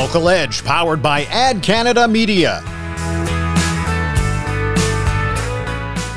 Local Edge, powered by Ad Canada Media.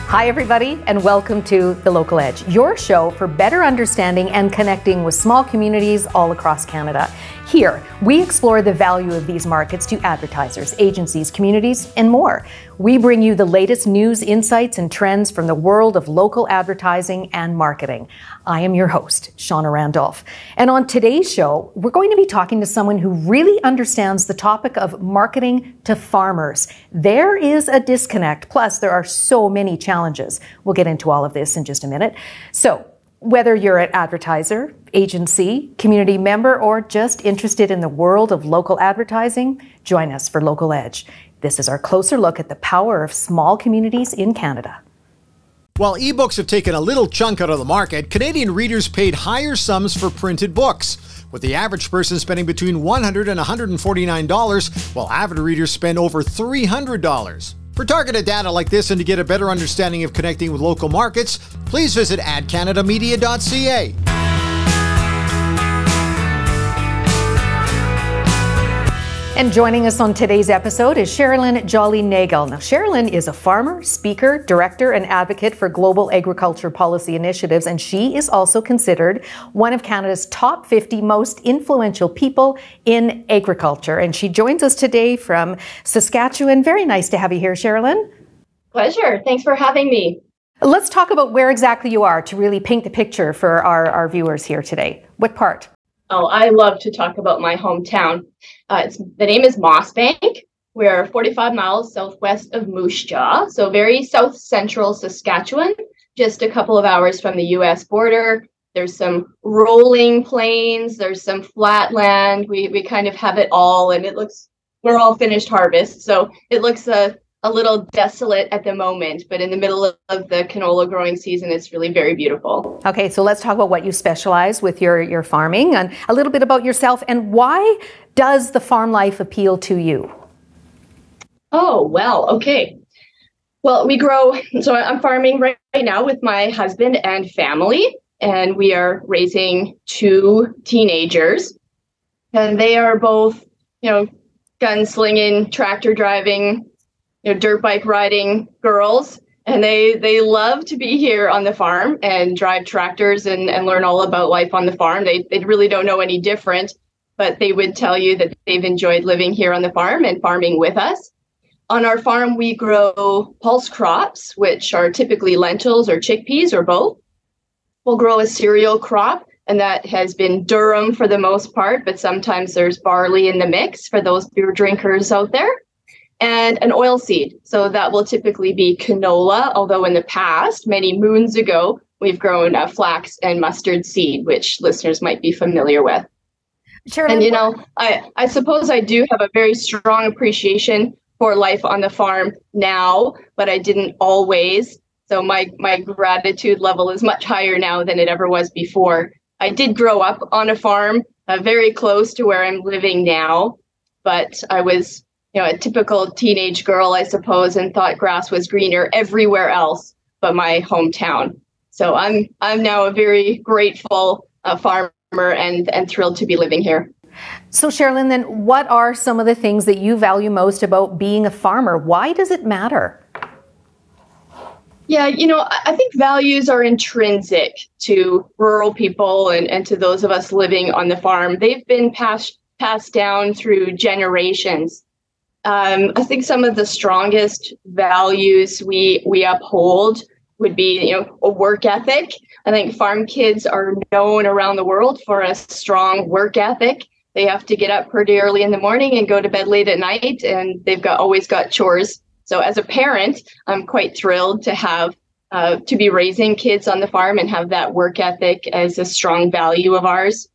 Hi, everybody, and welcome to The Local Edge, your show for better understanding and connecting with small communities all across Canada. Here, we explore the value of these markets to advertisers, agencies, communities, and more. We bring you the latest news, insights, and trends from the world of local advertising and marketing. I am your host, Shawna Randolph. And on today's show, we're going to be talking to someone who really understands the topic of marketing to farmers. There is a disconnect, plus, there are so many challenges. We'll get into all of this in just a minute. So, whether you're an advertiser, agency, community member, or just interested in the world of local advertising, join us for Local Edge. This is our closer look at the power of small communities in Canada. While ebooks have taken a little chunk out of the market, Canadian readers paid higher sums for printed books, with the average person spending between $100 and $149, while avid readers spend over $300. For targeted data like this and to get a better understanding of connecting with local markets, please visit adcanadamedia.ca. And joining us on today's episode is Cherilyn Jolly Nagel. Now, Cherilyn is a farmer, speaker, director, and advocate for global agriculture policy initiatives, and she is also considered one of Canada's top 50 most influential people in agriculture. And she joins us today from Saskatchewan. Very nice to have you here, Cherilyn. Pleasure. Thanks for having me. Let's talk about where exactly you are to really paint the picture for our, our viewers here today. What part? Oh, I love to talk about my hometown. Uh, the name is Mossbank. We're 45 miles southwest of Moose Jaw, so very south central Saskatchewan, just a couple of hours from the US border. There's some rolling plains, there's some flat land. We, we kind of have it all, and it looks, we're all finished harvest. So it looks a, a little desolate at the moment, but in the middle of the canola growing season, it's really very beautiful. Okay, so let's talk about what you specialize with your, your farming and a little bit about yourself and why does the farm life appeal to you? Oh, well, okay. Well, we grow, so I'm farming right, right now with my husband and family, and we are raising two teenagers. And they are both, you know, gunslinging, tractor driving, you know, dirt bike riding girls. And they they love to be here on the farm and drive tractors and, and learn all about life on the farm. They they really don't know any different but they would tell you that they've enjoyed living here on the farm and farming with us. On our farm, we grow pulse crops, which are typically lentils or chickpeas or both. We'll grow a cereal crop, and that has been durum for the most part, but sometimes there's barley in the mix for those beer drinkers out there. And an oil seed. So that will typically be canola, although in the past, many moons ago, we've grown a flax and mustard seed, which listeners might be familiar with. Sure. And you know, I I suppose I do have a very strong appreciation for life on the farm now, but I didn't always. So my my gratitude level is much higher now than it ever was before. I did grow up on a farm, uh, very close to where I'm living now, but I was, you know, a typical teenage girl, I suppose, and thought grass was greener everywhere else but my hometown. So I'm I'm now a very grateful uh, farmer and, and thrilled to be living here. So, Cherilyn, then what are some of the things that you value most about being a farmer? Why does it matter? Yeah, you know, I think values are intrinsic to rural people and, and to those of us living on the farm. They've been passed passed down through generations. Um, I think some of the strongest values we we uphold would be, you know, a work ethic I think farm kids are known around the world for a strong work ethic. They have to get up pretty early in the morning and go to bed late at night, and they've got always got chores. So as a parent, I'm quite thrilled to have uh, to be raising kids on the farm and have that work ethic as a strong value of ours.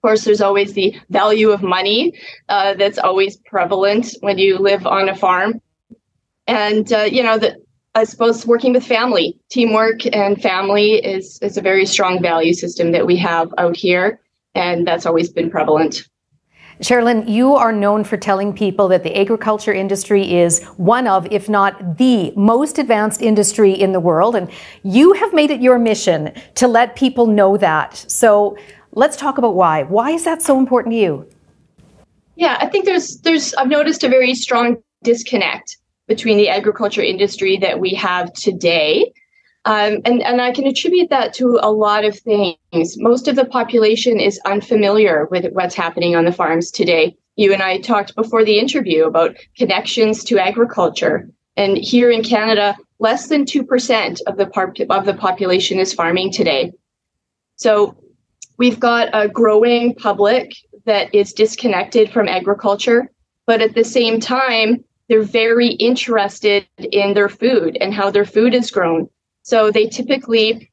Of course, there's always the value of money uh, that's always prevalent when you live on a farm. And, uh, you know, the, I suppose working with family, teamwork and family is is a very strong value system that we have out here, and that's always been prevalent. Cherilyn, you are known for telling people that the agriculture industry is one of, if not the most advanced industry in the world. And you have made it your mission to let people know that. So let's talk about why. Why is that so important to you? Yeah, I think there's there's I've noticed a very strong disconnect between the agriculture industry that we have today. Um, and, and I can attribute that to a lot of things. Most of the population is unfamiliar with what's happening on the farms today. You and I talked before the interview about connections to agriculture. And here in Canada, less than 2% of the, par- of the population is farming today. So we've got a growing public that is disconnected from agriculture, but at the same time, they're very interested in their food and how their food is grown. So they typically,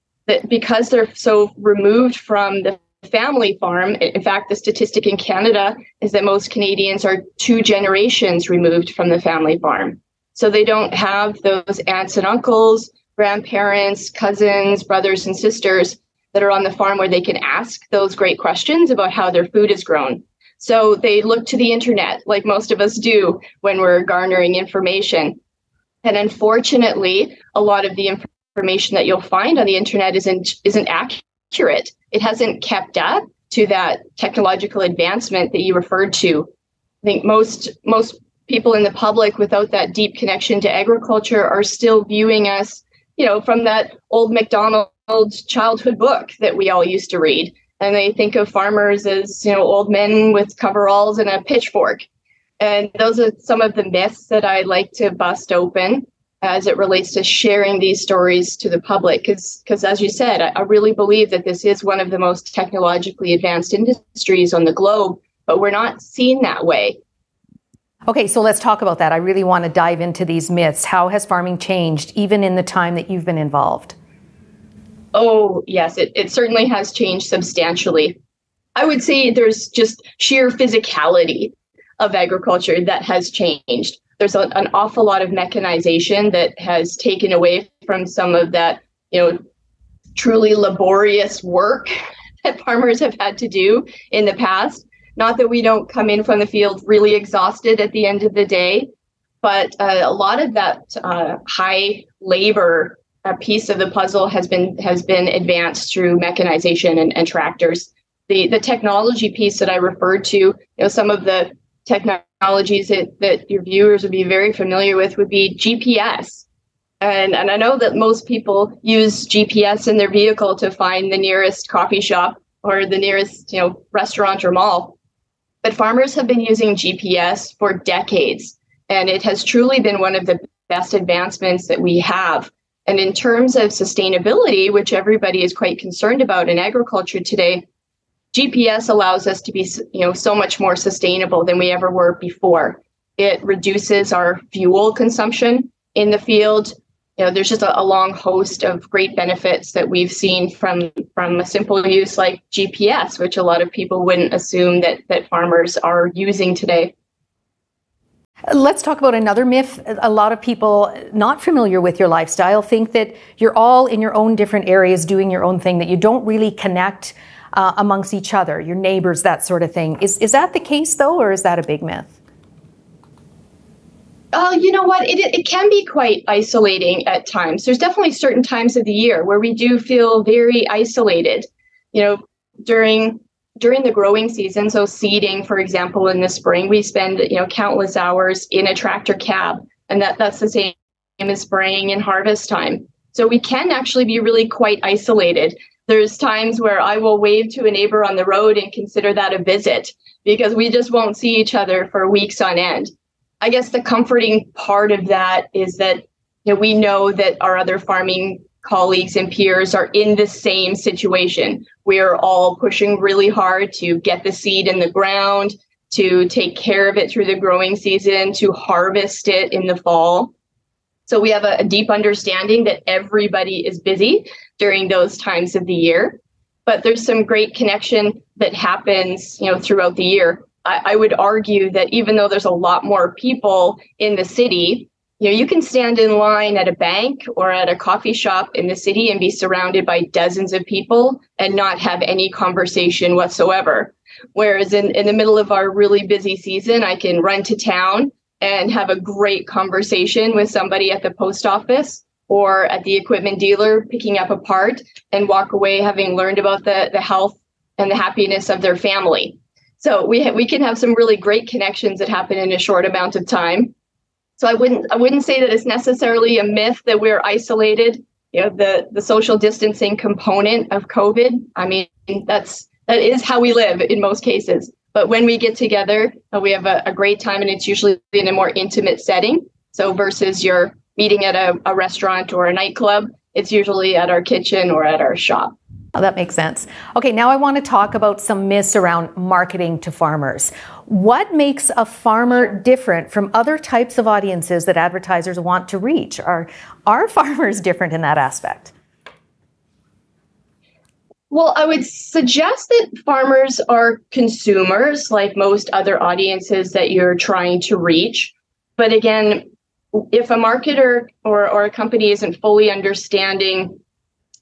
because they're so removed from the family farm, in fact, the statistic in Canada is that most Canadians are two generations removed from the family farm. So they don't have those aunts and uncles, grandparents, cousins, brothers and sisters that are on the farm where they can ask those great questions about how their food is grown. So they look to the internet, like most of us do when we're garnering information. And unfortunately, a lot of the information that you'll find on the internet isn't isn't accurate. It hasn't kept up to that technological advancement that you referred to. I think most most people in the public without that deep connection to agriculture are still viewing us, you know, from that old MacDonald's childhood book that we all used to read and they think of farmers as you know old men with coveralls and a pitchfork and those are some of the myths that i like to bust open as it relates to sharing these stories to the public because as you said I, I really believe that this is one of the most technologically advanced industries on the globe but we're not seen that way Okay, so let's talk about that. I really want to dive into these myths. How has farming changed even in the time that you've been involved? Oh, yes, it, it certainly has changed substantially. I would say there's just sheer physicality of agriculture that has changed. There's a, an awful lot of mechanization that has taken away from some of that, you know, truly laborious work that farmers have had to do in the past. Not that we don't come in from the field really exhausted at the end of the day, but uh, a lot of that uh, high labor a piece of the puzzle has been has been advanced through mechanization and, and tractors. The the technology piece that I referred to, you know, some of the technologies that, that your viewers would be very familiar with would be GPS. And, and I know that most people use GPS in their vehicle to find the nearest coffee shop or the nearest you know restaurant or mall. But farmers have been using GPS for decades, and it has truly been one of the best advancements that we have and in terms of sustainability, which everybody is quite concerned about in agriculture today, GPS allows us to be, you know, so much more sustainable than we ever were before. It reduces our fuel consumption in the field. You know, there's just a, a long host of great benefits that we've seen from from a simple use like GPS, which a lot of people wouldn't assume that that farmers are using today. Let's talk about another myth. A lot of people not familiar with your lifestyle think that you're all in your own different areas doing your own thing, that you don't really connect uh, amongst each other, your neighbors, that sort of thing. Is, is that the case, though, or is that a big myth? Oh, you know what? It, it can be quite isolating at times. There's definitely certain times of the year where we do feel very isolated. You know, during during the growing season, so seeding, for example, in the spring, we spend you know countless hours in a tractor cab, and that that's the same as spraying in harvest time. So we can actually be really quite isolated. There's times where I will wave to a neighbor on the road and consider that a visit because we just won't see each other for weeks on end. I guess the comforting part of that is that you know, we know that our other farming colleagues and peers are in the same situation. We're all pushing really hard to get the seed in the ground, to take care of it through the growing season, to harvest it in the fall. So we have a, a deep understanding that everybody is busy during those times of the year. But there's some great connection that happens, you know, throughout the year. I, I would argue that even though there's a lot more people in the city, you know you can stand in line at a bank or at a coffee shop in the city and be surrounded by dozens of people and not have any conversation whatsoever whereas in, in the middle of our really busy season i can run to town and have a great conversation with somebody at the post office or at the equipment dealer picking up a part and walk away having learned about the, the health and the happiness of their family So we ha- we can have some really great connections that happen in a short amount of time. So I wouldn't I wouldn't say that it's necessarily a myth that we're isolated. You know, the the social distancing component of COVID. I mean, that's that is how we live in most cases. But when we get together, uh, we have a, a great time, and it's usually in a more intimate setting. So versus your meeting at a, a restaurant or a nightclub, it's usually at our kitchen or at our shop. Oh, that makes sense. Okay, now I want to talk about some myths around marketing to farmers. What makes a farmer different from other types of audiences that advertisers want to reach? Are, are farmers different in that aspect? Well, I would suggest that farmers are consumers like most other audiences that you're trying to reach. But again, if a marketer or, or a company isn't fully understanding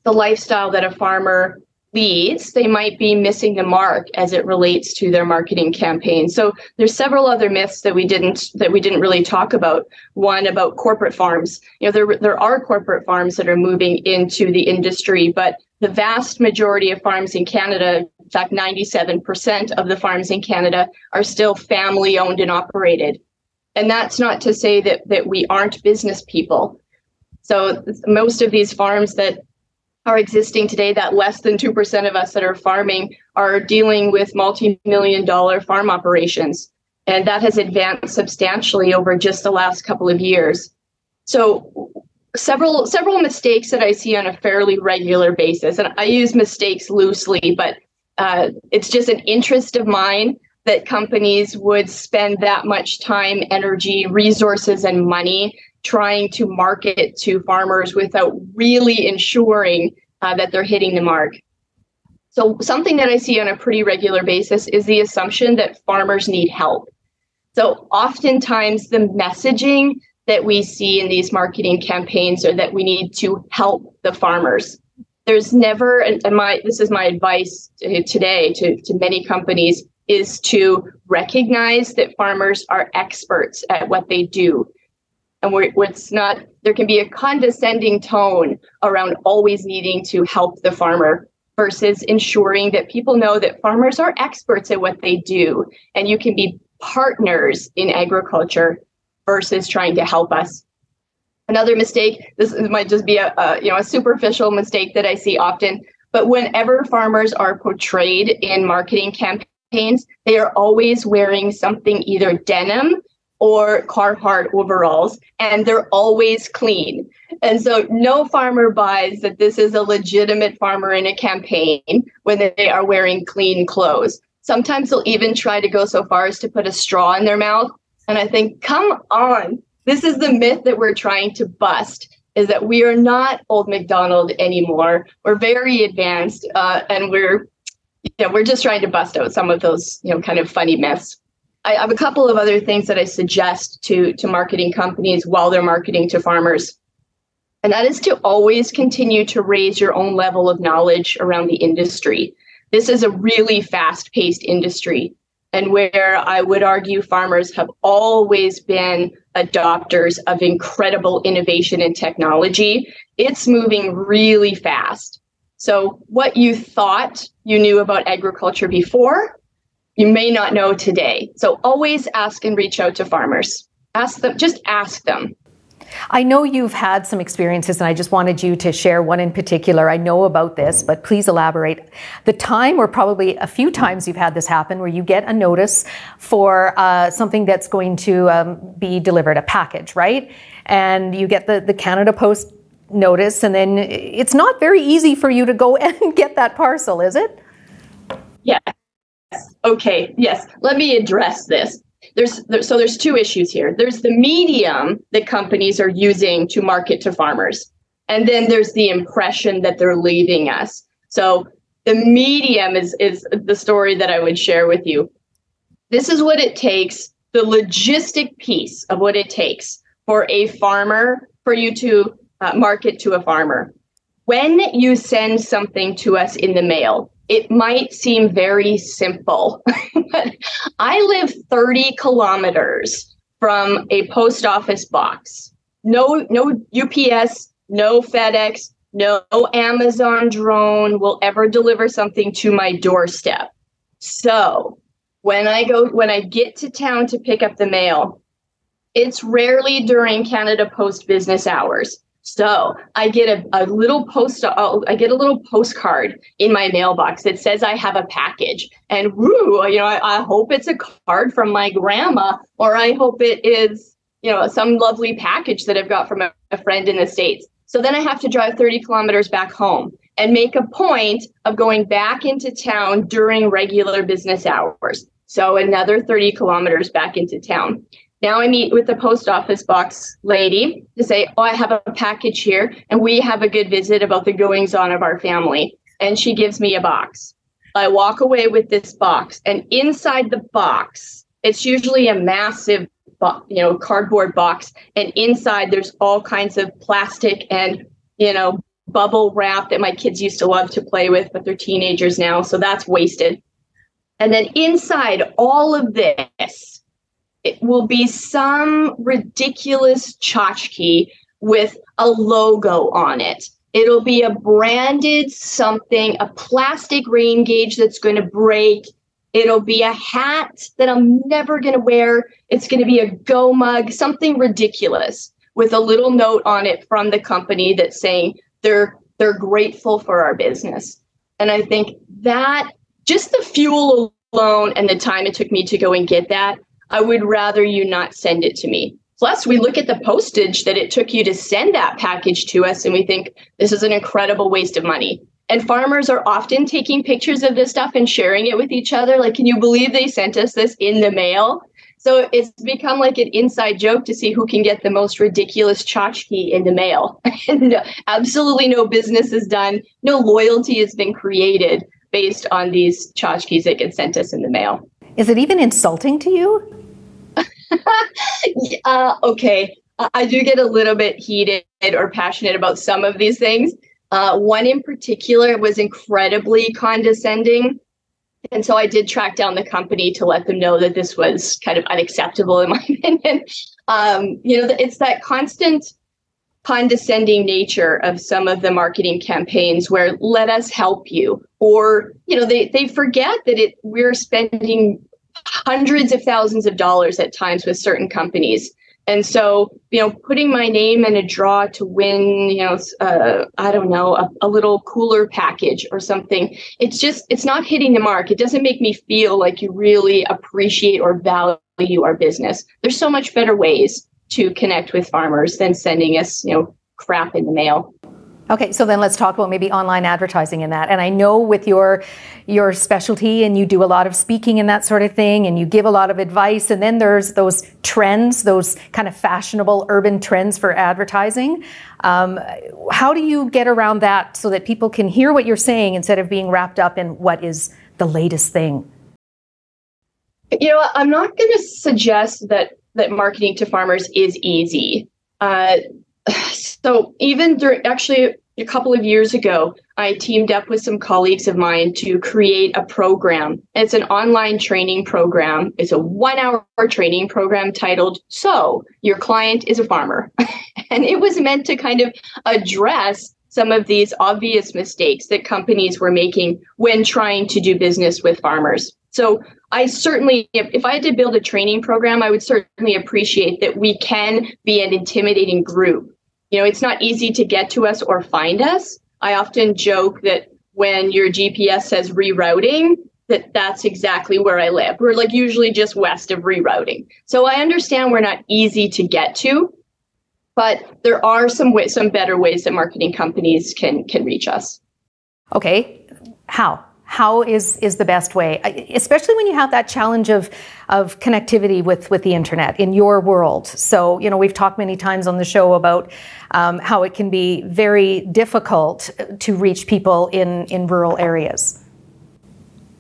the lifestyle that a farmer leads, they might be missing the mark as it relates to their marketing campaign. So there's several other myths that we didn't that we didn't really talk about. One about corporate farms. You know, there there are corporate farms that are moving into the industry, but the vast majority of farms in Canada, in fact 97% of the farms in Canada are still family owned and operated. And that's not to say that that we aren't business people. So most of these farms that are existing today, that less than 2% of us that are farming are dealing with multi million dollar farm operations. And that has advanced substantially over just the last couple of years. So, several several mistakes that I see on a fairly regular basis, and I use mistakes loosely, but uh, it's just an interest of mine that companies would spend that much time, energy, resources, and money trying to market to farmers without really ensuring uh, that they're hitting the mark. So, something that I see on a pretty regular basis is the assumption that farmers need help. So, oftentimes, the messaging that we see in these marketing campaigns are that we need to help the farmers. There's never, and my this is my advice today to, to many companies, is to recognize that farmers are experts at what they do and where, it's not there can be a condescending tone around always needing to help the farmer versus ensuring that people know that farmers are experts at what they do and you can be partners in agriculture versus trying to help us. Another mistake this might just be a, a you know a superficial mistake that i see often but whenever farmers are portrayed in marketing campaigns they are always wearing something either denim or Carhartt overalls, and they're always clean. And so no farmer buys that this is a legitimate farmer in a campaign when they are wearing clean clothes. Sometimes they'll even try to go so far as to put a straw in their mouth. And I think, come on, this is the myth that we're trying to bust is that we are not old MacDonald anymore. We're very advanced uh, and we're yeah, we're just trying to bust out some of those, you know, kind of funny myths. I have a couple of other things that I suggest to, to marketing companies while they're marketing to farmers. And that is to always continue to raise your own level of knowledge around the industry. This is a really fast paced industry, and where I would argue farmers have always been adopters of incredible innovation and technology. It's moving really fast. So, what you thought you knew about agriculture before you may not know today. So always ask and reach out to farmers. Ask them, just ask them. I know you've had some experiences, and I just wanted you to share one in particular. I know about this, but please elaborate. The time, or probably a few times you've had this happen, where you get a notice for uh, something that's going to um, be delivered, a package, right? And you get the, the Canada Post notice, and then it's not very easy for you to go and get that parcel, is it? Yeah, Okay, yes. Let me address this. There's there, so there's two issues here. There's the medium that companies are using to market to farmers, and then there's the impression that they're leaving us. So the medium is is the story that I would share with you. This is what it takes, the logistic piece of what it takes for a farmer for you to uh, market to a farmer. When you send something to us in the mail, it might seem very simple, but I live 30 kilometers from a post office box. No, no UPS, no FedEx, no Amazon drone will ever deliver something to my doorstep. So when I go when I get to town to pick up the mail, it's rarely during Canada Post business hours. So I get a, a little post, uh, I get a little postcard in my mailbox that says I have a package. And woo, you know, I, I hope it's a card from my grandma, or I hope it is, you know, some lovely package that I've got from a, a friend in the States. So then I have to drive 30 kilometers back home and make a point of going back into town during regular business hours. So another 30 kilometers back into town. Now I meet with the post office box lady to say, Oh, I have a package here, and we have a good visit about the goings on of our family. And she gives me a box. I walk away with this box, and inside the box, it's usually a massive, you know, cardboard box, and inside there's all kinds of plastic and you know bubble wrap that my kids used to love to play with, but they're teenagers now, so that's wasted. And then inside all of this it will be some ridiculous tchotchke with a logo on it. It'll be a branded something, a plastic rain gauge that's going to break. It'll be a hat that I'm never going to wear. It's going to be a go mug, something ridiculous with a little note on it from the company that's saying they're they're grateful for our business. And I think that just the fuel alone and the time it took me to go and get that I would rather you not send it to me. Plus, we look at the postage that it took you to send that package to us and we think this is an incredible waste of money. And farmers are often taking pictures of this stuff and sharing it with each other. Like, can you believe they sent us this in the mail? So it's become like an inside joke to see who can get the most ridiculous tchotchke in the mail. and absolutely no business is done. No loyalty has been created based on these tchotchkes that get sent us in the mail. Is it even insulting to you? uh, okay. I do get a little bit heated or passionate about some of these things. Uh, one in particular was incredibly condescending. And so I did track down the company to let them know that this was kind of unacceptable, in my opinion. Um, you know, it's that constant condescending nature of some of the marketing campaigns where let us help you or you know they they forget that it we're spending hundreds of thousands of dollars at times with certain companies. And so you know putting my name in a draw to win you know uh, i don't know a, a little cooler package or something it's just it's not hitting the mark. It doesn't make me feel like you really appreciate or value our business. There's so much better ways to connect with farmers than sending us, you know, crap in the mail. Okay, so then let's talk about maybe online advertising in that. And I know with your your specialty and you do a lot of speaking and that sort of thing and you give a lot of advice and then there's those trends, those kind of fashionable urban trends for advertising. Um, how do you get around that so that people can hear what you're saying instead of being wrapped up in what is the latest thing? You know, I'm not going to suggest that that marketing to farmers is easy. Uh, so even during actually a couple of years ago, I teamed up with some colleagues of mine to create a program. It's an online training program. It's a one hour training program titled So Your Client is a Farmer. and it was meant to kind of address some of these obvious mistakes that companies were making when trying to do business with farmers. So I certainly, if, I had to build a training program, I would certainly appreciate that we can be an intimidating group. You know, it's not easy to get to us or find us. I often joke that when your GPS says rerouting, that that's exactly where I live. We're like usually just west of rerouting. So I understand we're not easy to get to, but there are some way, some better ways that marketing companies can can reach us. Okay, how? How is is the best way especially when you have that challenge of of connectivity with with the internet in your world. So you know we've talked many times on the show about um, how it can be very difficult to reach people in in rural areas.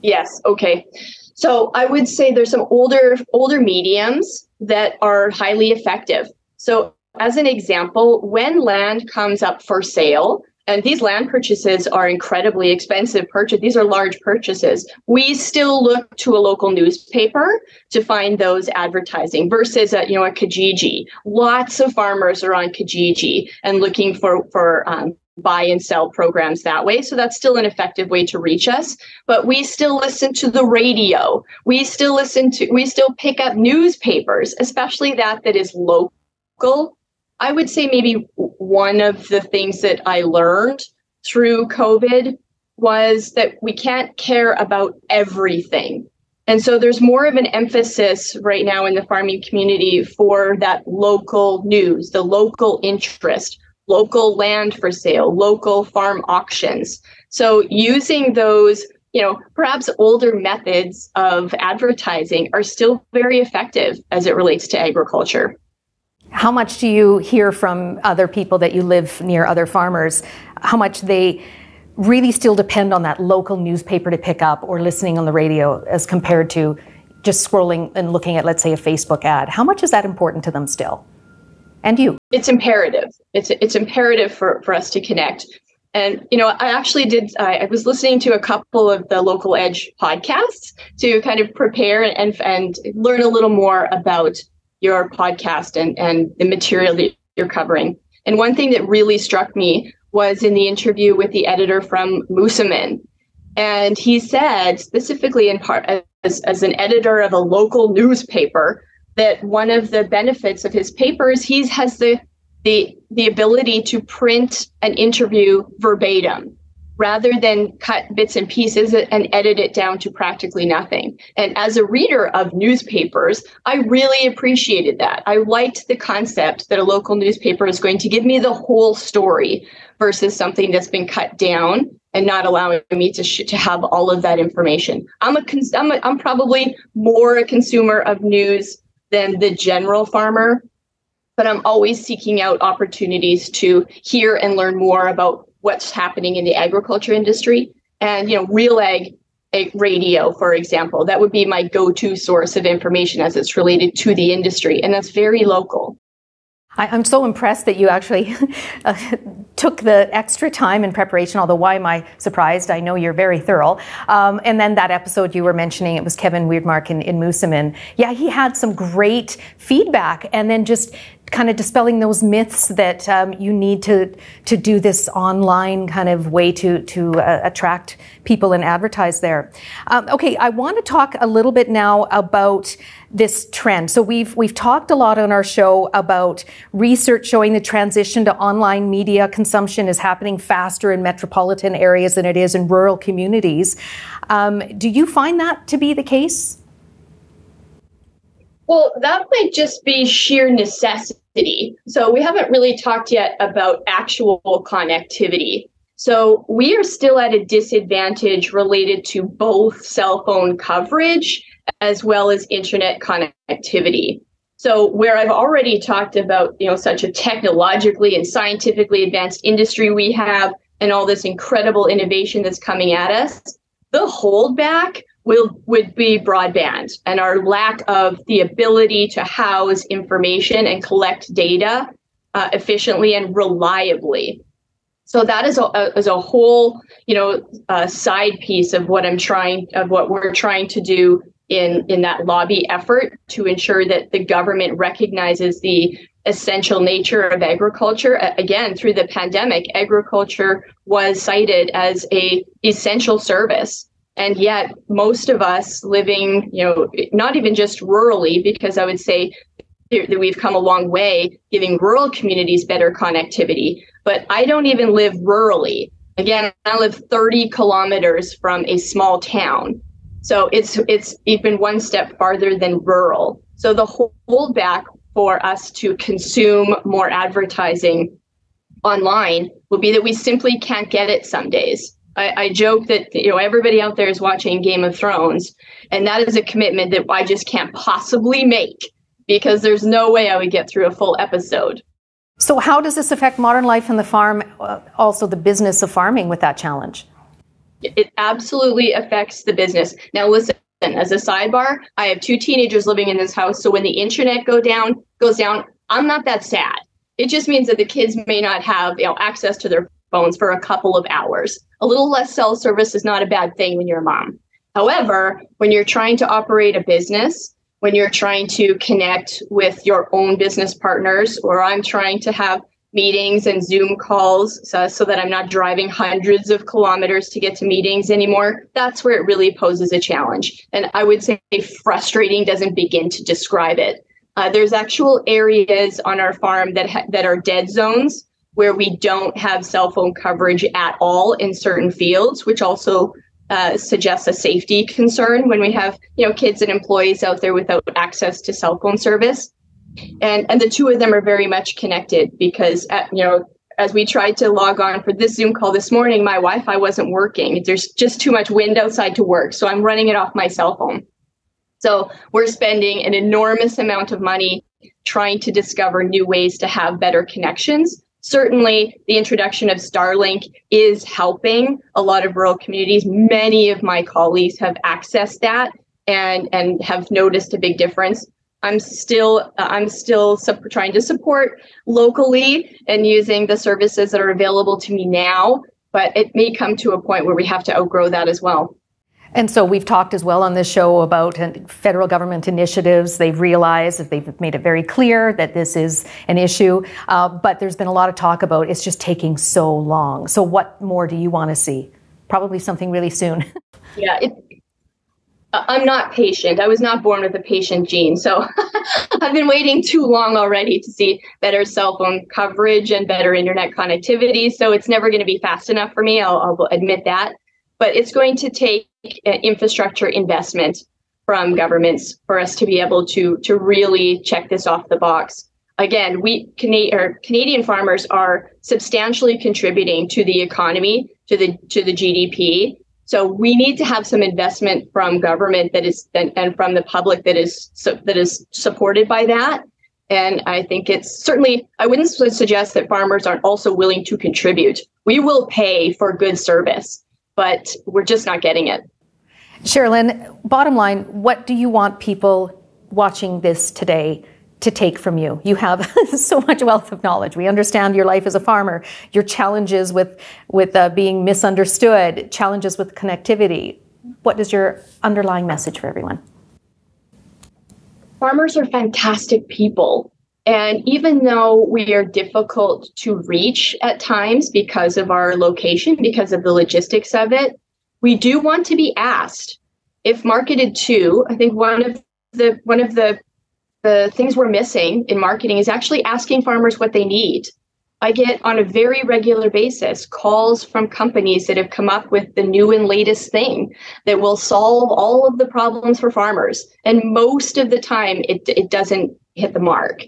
Yes okay. So i would say there's some older older mediums that are highly effective. So as an example when land comes up for sale and these land purchases are incredibly expensive purchase these are large purchases we still look to a local newspaper to find those advertising versus a, you know a kijiji lots of farmers are on kijiji and looking for for um, buy and sell programs that way. So that's still an effective way to reach us. But we still listen to the radio. We still listen to, we still pick up newspapers, especially that that is local. I would say maybe one of the things that I learned through COVID was that we can't care about everything. And so there's more of an emphasis right now in the farming community for that local news, the local interest, local land for sale, local farm auctions. So using those, you know, perhaps older methods of advertising are still very effective as it relates to agriculture. How much do you hear from other people that you live near other farmers? How much they really still depend on that local newspaper to pick up or listening on the radio as compared to just scrolling and looking at, let's say, a Facebook ad? How much is that important to them still? and you? It's imperative. It's it's imperative for for us to connect. And you know, I actually did. I, I was listening to a couple of the local edge podcasts to kind of prepare and and learn a little more about your podcast and and the material that you're covering. And one thing that really struck me was in the interview with the editor from Moosomin. And he said specifically in part as, as an editor of a local newspaper, that one of the benefits of his papers, he has the the the ability to print an interview verbatim rather than cut bits and pieces and edit it down to practically nothing. And as a reader of newspapers, I really appreciated that. I liked the concept that a local newspaper is going to give me the whole story versus something that's been cut down and not allowing me to sh- to have all of that information. I'm a, cons- I'm a I'm probably more a consumer of news than the general farmer. But I'm always seeking out opportunities to hear and learn more about what's happening in the agriculture industry. And, you know, Real Ag radio, for example, that would be my go to source of information as it's related to the industry. And that's very local. I, am so impressed that you actually uh, took the extra time in preparation, although why am I surprised? I know you're very thorough. Um, and then that episode you were mentioning, it was Kevin Weedmark in, in. Yeah, he had some great feedback and then just kind of dispelling those myths that um, you need to to do this online kind of way to to uh, attract people and advertise there. Um, okay, I want to talk a little bit now about this trend. So we've we've talked a lot on our show about research showing the transition to online media consumption is happening faster in metropolitan areas than it is in rural communities. Um, do you find that to be the case? Well, that might just be sheer necessity. So we haven't really talked yet about actual connectivity. So we are still at a disadvantage related to both cell phone coverage as well as internet connectivity. So where I've already talked about, you know, such a technologically and scientifically advanced industry we have and all this incredible innovation that's coming at us, the holdback will would be broadband and our lack of the ability to house information and collect data uh, efficiently and reliably. So that is a, is a whole, you know, uh, side piece of what I'm trying of what we're trying to do in in that lobby effort to ensure that the government recognizes the essential nature of agriculture again through the pandemic agriculture was cited as a essential service and yet most of us living you know not even just rurally because i would say that we've come a long way giving rural communities better connectivity. But i don't even live rurally. Again i live 30 kilometers from a small town. So it's it's even one step farther than rural. So the holdback for us to consume more advertising online will be that we simply can't get it some days I, I, joke that you know everybody out there is watching Game of Thrones, and that is a commitment that I just can't possibly make because there's no way I would get through a full episode. So, how does this affect modern life in the farm, uh, also the business of farming with that challenge? It absolutely affects the business. Now, listen. As a sidebar, I have two teenagers living in this house. So when the internet go down, goes down, I'm not that sad. It just means that the kids may not have you know access to their phones for a couple of hours. A little less cell service is not a bad thing when you're a mom. However, when you're trying to operate a business, when you're trying to connect with your own business partners, or I'm trying to have meetings and Zoom calls so, so, that I'm not driving hundreds of kilometers to get to meetings anymore. That's where it really poses a challenge. And I would say frustrating doesn't begin to describe it. Uh, there's actual areas on our farm that ha- that are dead zones where we don't have cell phone coverage at all in certain fields, which also uh, suggests a safety concern when we have you know kids and employees out there without access to cell phone service. And and the two of them are very much connected because at, uh, you know as we tried to log on for this zoom call this morning my wi-fi wasn't working. There's just too much wind outside to work so i'm running it off my cell phone. So we're spending an enormous amount of money trying to discover new ways to have better connections certainly the introduction of starlink is helping a lot of rural communities many of my colleagues have accessed that and and have noticed a big difference I'm still I'm still trying to support locally and using the services that are available to me now, but it may come to a point where we have to outgrow that as well. And so we've talked as well on this show about federal government initiatives. They've realized that they've made it very clear that this is an issue, uh, but there's been a lot of talk about it's just taking so long. So what more do you want to see? Probably something really soon. yeah, it, I'm not patient. I was not born with a patient gene. So I've been waiting too long already to see better cell phone coverage and better internet connectivity. So it's never going to be fast enough for me. I'll, I'll admit that. But it's going to take infrastructure investment from governments for us to be able to, to really check this off the box. Again, we Canadian, Canadian farmers are substantially contributing to the economy, to the to the GDP so we need to have some investment from government that is and, and from the public that is so, that is supported by that. And I think it's certainly I wouldn't suggest that farmers aren't also willing to contribute. We will pay for good service, but we're just not getting it. Cherilyn, bottom line, what do you want people watching this today to take from you. You have so much wealth of knowledge. We understand your life as a farmer, your challenges with with uh, being misunderstood, challenges with connectivity. What is your underlying message for everyone? Farmers are fantastic people. And even though we are difficult to reach at times because of our location, because of the logistics of it, we do want to be asked. If marketed to, I think one of the one of the the things we're missing in marketing is actually asking farmers what they need. I get on a very regular basis calls from companies that have come up with the new and latest thing that will solve all of the problems for farmers. And most of the time, it, it doesn't hit the mark.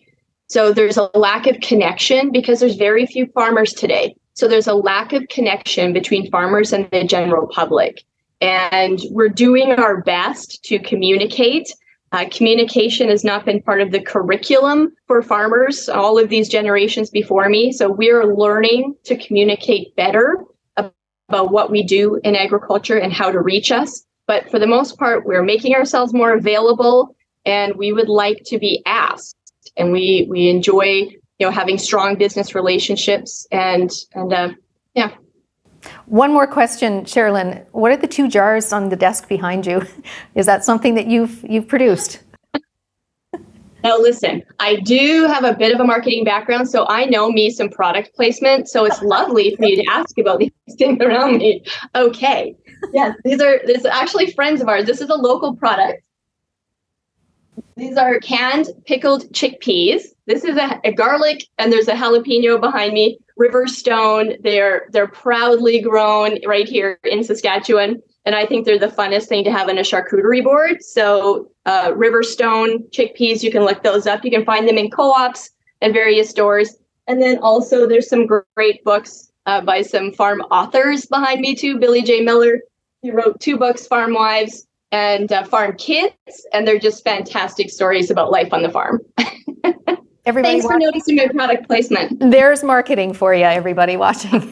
So there's a lack of connection because there's very few farmers today. So there's a lack of connection between farmers and the general public. And we're doing our best to communicate uh, communication has not been part of the curriculum for farmers, all of these generations before me. So we're learning to communicate better about what we do in agriculture and how to reach us. But for the most part, we're making ourselves more available and we would like to be asked. And we we enjoy, you know, having strong business relationships and and uh, yeah. One more question, Cherilyn. What are the two jars on the desk behind you? Is that something that you've you've produced? Now, listen, I do have a bit of a marketing background, so I know me some product placement. So it's lovely for you to ask about these things around me. Okay. Yes, these are this are actually friends of ours. This is a local product. These are canned pickled chickpeas. This is a, a garlic, and there's a jalapeno behind me. Riverstone. They're they're proudly grown right here in Saskatchewan, and I think they're the funnest thing to have on a charcuterie board. So uh, Riverstone chickpeas, you can look those up. You can find them in co-ops and various stores. And then also there's some great books uh, by some farm authors behind me too. Billy J. Miller, he wrote two books, Farm Wives and uh, Farm Kids, and they're just fantastic stories about life on the farm. Everybody Thanks watching. for noticing my product placement. There's marketing for you, everybody watching.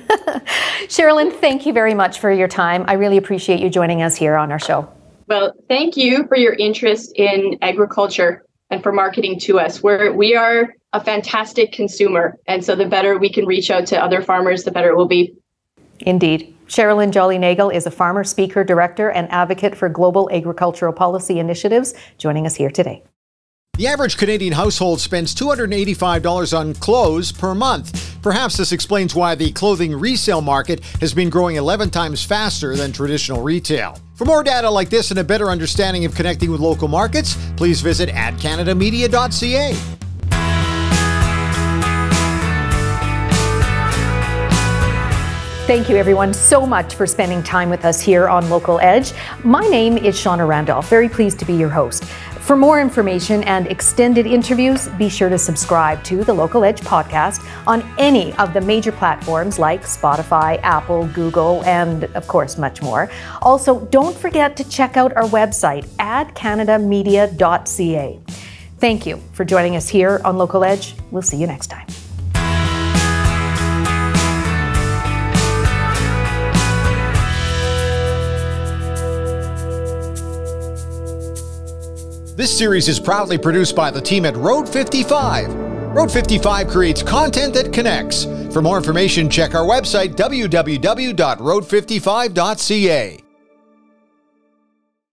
Cherilyn, thank you very much for your time. I really appreciate you joining us here on our show. Well, thank you for your interest in agriculture and for marketing to us. We're, we are a fantastic consumer. And so the better we can reach out to other farmers, the better it will be. Indeed. Cherilyn Jolly Nagel is a farmer speaker, director, and advocate for global agricultural policy initiatives, joining us here today. The average Canadian household spends $285 on clothes per month. Perhaps this explains why the clothing resale market has been growing 11 times faster than traditional retail. For more data like this and a better understanding of connecting with local markets, please visit adcanadamedia.ca. Thank you, everyone, so much for spending time with us here on Local Edge. My name is Shawna Randolph. Very pleased to be your host. For more information and extended interviews, be sure to subscribe to the Local Edge podcast on any of the major platforms like Spotify, Apple, Google, and of course, much more. Also, don't forget to check out our website, adcanadamedia.ca. Thank you for joining us here on Local Edge. We'll see you next time. This series is proudly produced by the team at Road 55. Road 55 creates content that connects. For more information, check our website, www.road55.ca.